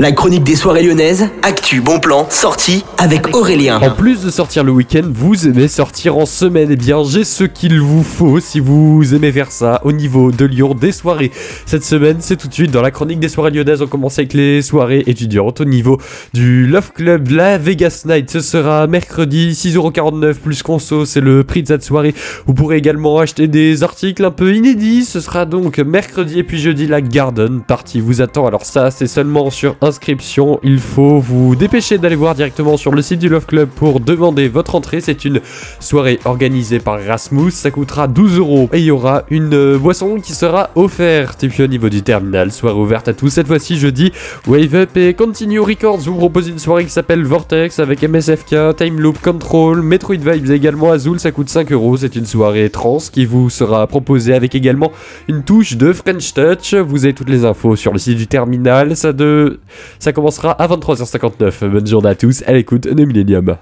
La chronique des soirées lyonnaises, actu, bon plan, sortie avec Aurélien. En plus de sortir le week-end, vous aimez sortir en semaine. Eh bien, j'ai ce qu'il vous faut si vous aimez faire ça au niveau de Lyon des soirées. Cette semaine, c'est tout de suite dans la chronique des soirées lyonnaises. On commence avec les soirées étudiantes au niveau du Love Club, la Vegas Night. Ce sera mercredi, 6,49€ plus conso. C'est le prix de cette soirée. Vous pourrez également acheter des articles un peu inédits. Ce sera donc mercredi et puis jeudi la Garden Party vous attend. Alors ça, c'est seulement sur un Il faut vous dépêcher d'aller voir directement sur le site du Love Club pour demander votre entrée. C'est une soirée organisée par Rasmus. Ça coûtera 12 euros et il y aura une euh, boisson qui sera offerte. Et puis au niveau du terminal, soirée ouverte à tous. Cette fois-ci, jeudi, Wave Up et Continue Records vous propose une soirée qui s'appelle Vortex avec MSFK, Time Loop Control, Metroid Vibes également Azul. Ça coûte 5 euros. C'est une soirée trans qui vous sera proposée avec également une touche de French Touch. Vous avez toutes les infos sur le site du terminal. Ça de ça commencera à 23h59. Bonne journée à tous, à l'écoute de Millennium.